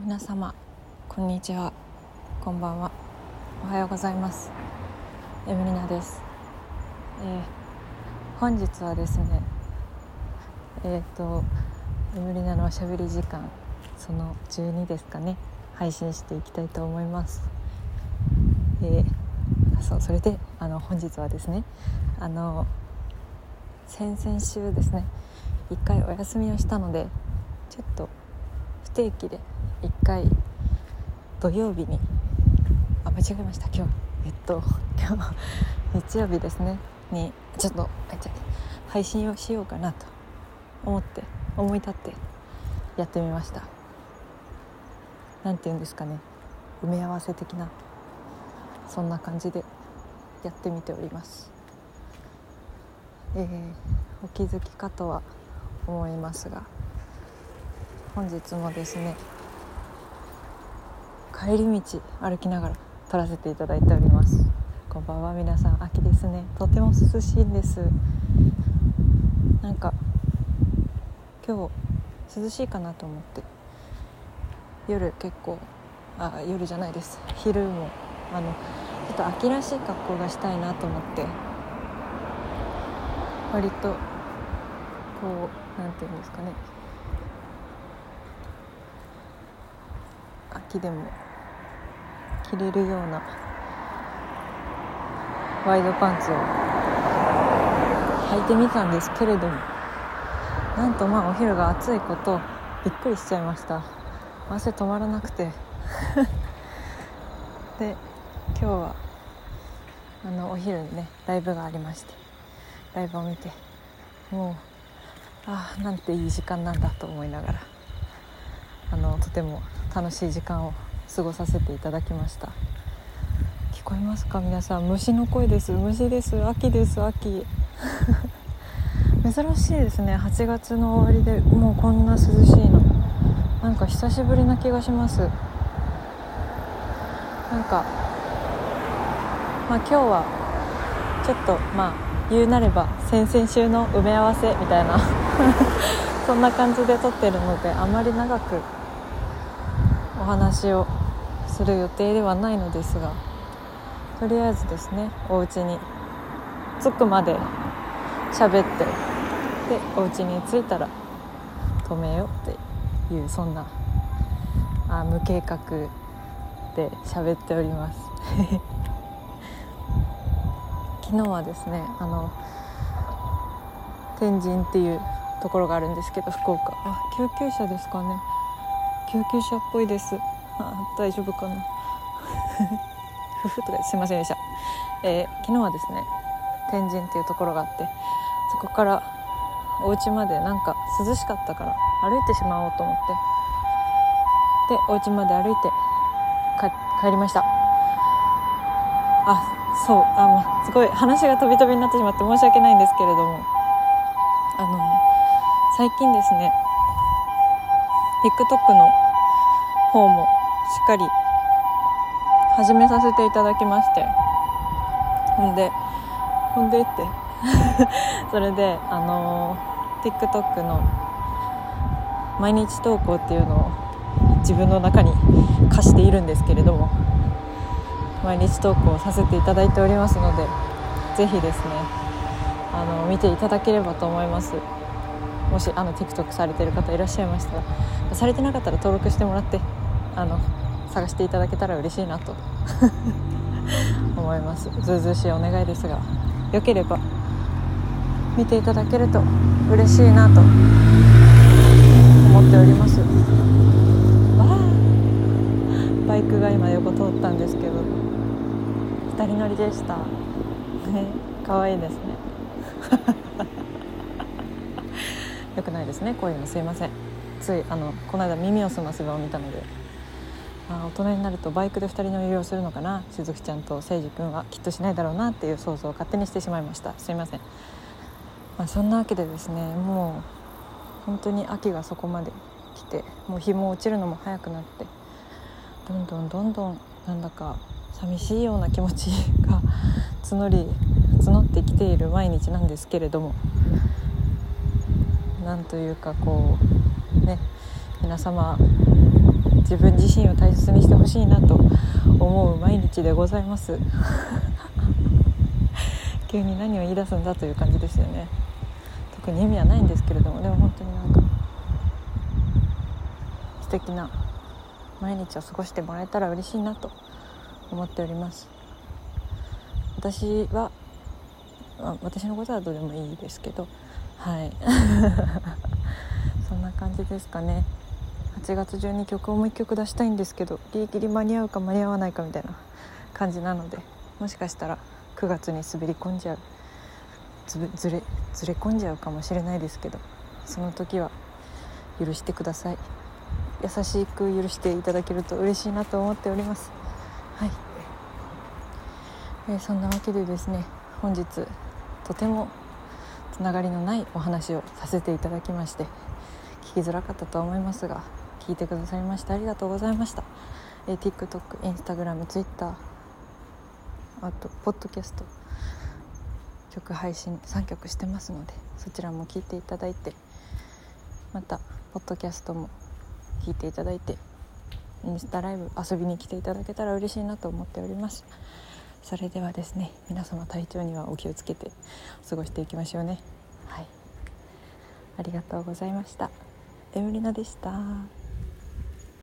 皆様こんにちは。こんばんは。おはようございます。エムリナです、えー、本日はですねえっ、ー、とエムリナのおしゃべり時間その12ですかね。配信していきたいと思います。えー、そうそれであの本日はですねあの先々週ですね一回お休みをしたのでちょっと不定期で1回土曜日にあ間違えました今日。えっと今日日曜日ですね。にちょっと配信をしようかなと思って思い立ってやってみました。何て言うんですかね。埋め合わせ的なそんな感じでやってみております。えー、お気づきかとは思いますが本日もですね帰り道歩きながら撮らせていただいております。こんばんは。皆さん秋ですね。とても涼しいんです。なんか今日涼しいかなと思って。夜結構あ夜じゃないです。昼もあのちょっと秋らしい格好がしたいなと思って。割とこう何て言うんですかね。秋でも着れるようなワイドパンツを履いてみたんですけれどもなんとまあお昼が暑いことびっくりしちゃいました。汗止まらなくて。で今日はあのお昼にねライブがありましてライブを見てもうああなんていい時間なんだと思いながらあのとても楽しい時間を過ごさせていただきました。聞こえますか？皆さん虫の声です。虫です。秋です。秋。珍しいですね。8月の終わりでもうこんな涼しいの。なんか久しぶりな気がします。なんかまあ今日はちょっとまあ言うなれば先々週の埋め合わせみたいな。そんな感じで撮ってるのであまり長くお話をする予定ではないのですがとりあえずですねお家に着くまで喋ってでお家に着いたら止めようっていうそんなあ無計画で喋っております。昨日はですねあの天神っていうところがあるんですけど福岡。あ救急車ですかね。救急車っぽいです。大丈夫かな？ふふとかすいませんでした、えー、昨日はですね天神っていうところがあってそこからお家までなんか涼しかったから歩いてしまおうと思ってでお家まで歩いて帰りました。あそうあ、まあ、すごい話が飛び飛びになってしまって申し訳ないんですけれどもあの最近ですね TikTok の方もしっかり始めさせていただきまして。ほんでほんでって。それであの TikTok の毎日投稿っていうのを自分の中に課しているんですけれども毎日投稿させていただいておりますのでぜひですねあの見ていただければと思います。もしあの TikTok されてる方いらっしゃいましたらされてなかったら登録してもらってあの探していただけたら嬉しいなと。思います。ずうずうしいお願いですがよければ見ていただけると嬉しいなと思っております。わバイクが今横通ったんですけど2人乗りでした。ね可愛いですね。よくないですね。こういうのすいません。ついあのこの間耳をすませばを見たので。あ大人になるとバイクで2人乗りをするのかな？しずくちゃんと誠司君はきっとしないだろうなっていう想像を勝手にしてしまいました。すいません、まあ、そんなわけでですねもう本当に秋がそこまで来てもう日も落ちるのも早くなってどんどんどんどんなんだか寂しいような気持ちが募り募ってきている毎日なんですけれどもなんというかこうね皆様自分自身を大切にしてほしいなと思う毎日でございます。急に何を言い出すんだという感じですよね。特に意味はないんですけれどもでも本当になんか素敵な毎日を過ごしてもらえたら嬉しいなと思っております。私は私のことはどうでもいいですけどはい。そんな感じですかね。8月中に曲をもう1曲出したいんですけどギリギリ間に合うか間に合わないかみたいな感じなのでもしかしたら9月に滑り込んじゃうずずれずれ込んじゃうかもしれないですけどその時は許してください。優しく許していただけると嬉しいなと思っております。はい、えー、そんなわけでですね本日とてもつながりのないお話をさせていただきまして聞きづらかったと思いますが聞いてくださいましてありがとうございました、えー、TikTok、Instagram、Twitter あとポッドキャスト。曲配信3曲してますのでそちらも聞いていただいてまたポッドキャストも聞いていただいてインスタライブ遊びに来ていただけたら嬉しいなと思っております。それではですね皆様体調にはお気をつけて過ごしていきましょうね。はい。ありがとうございました。エムリナでした。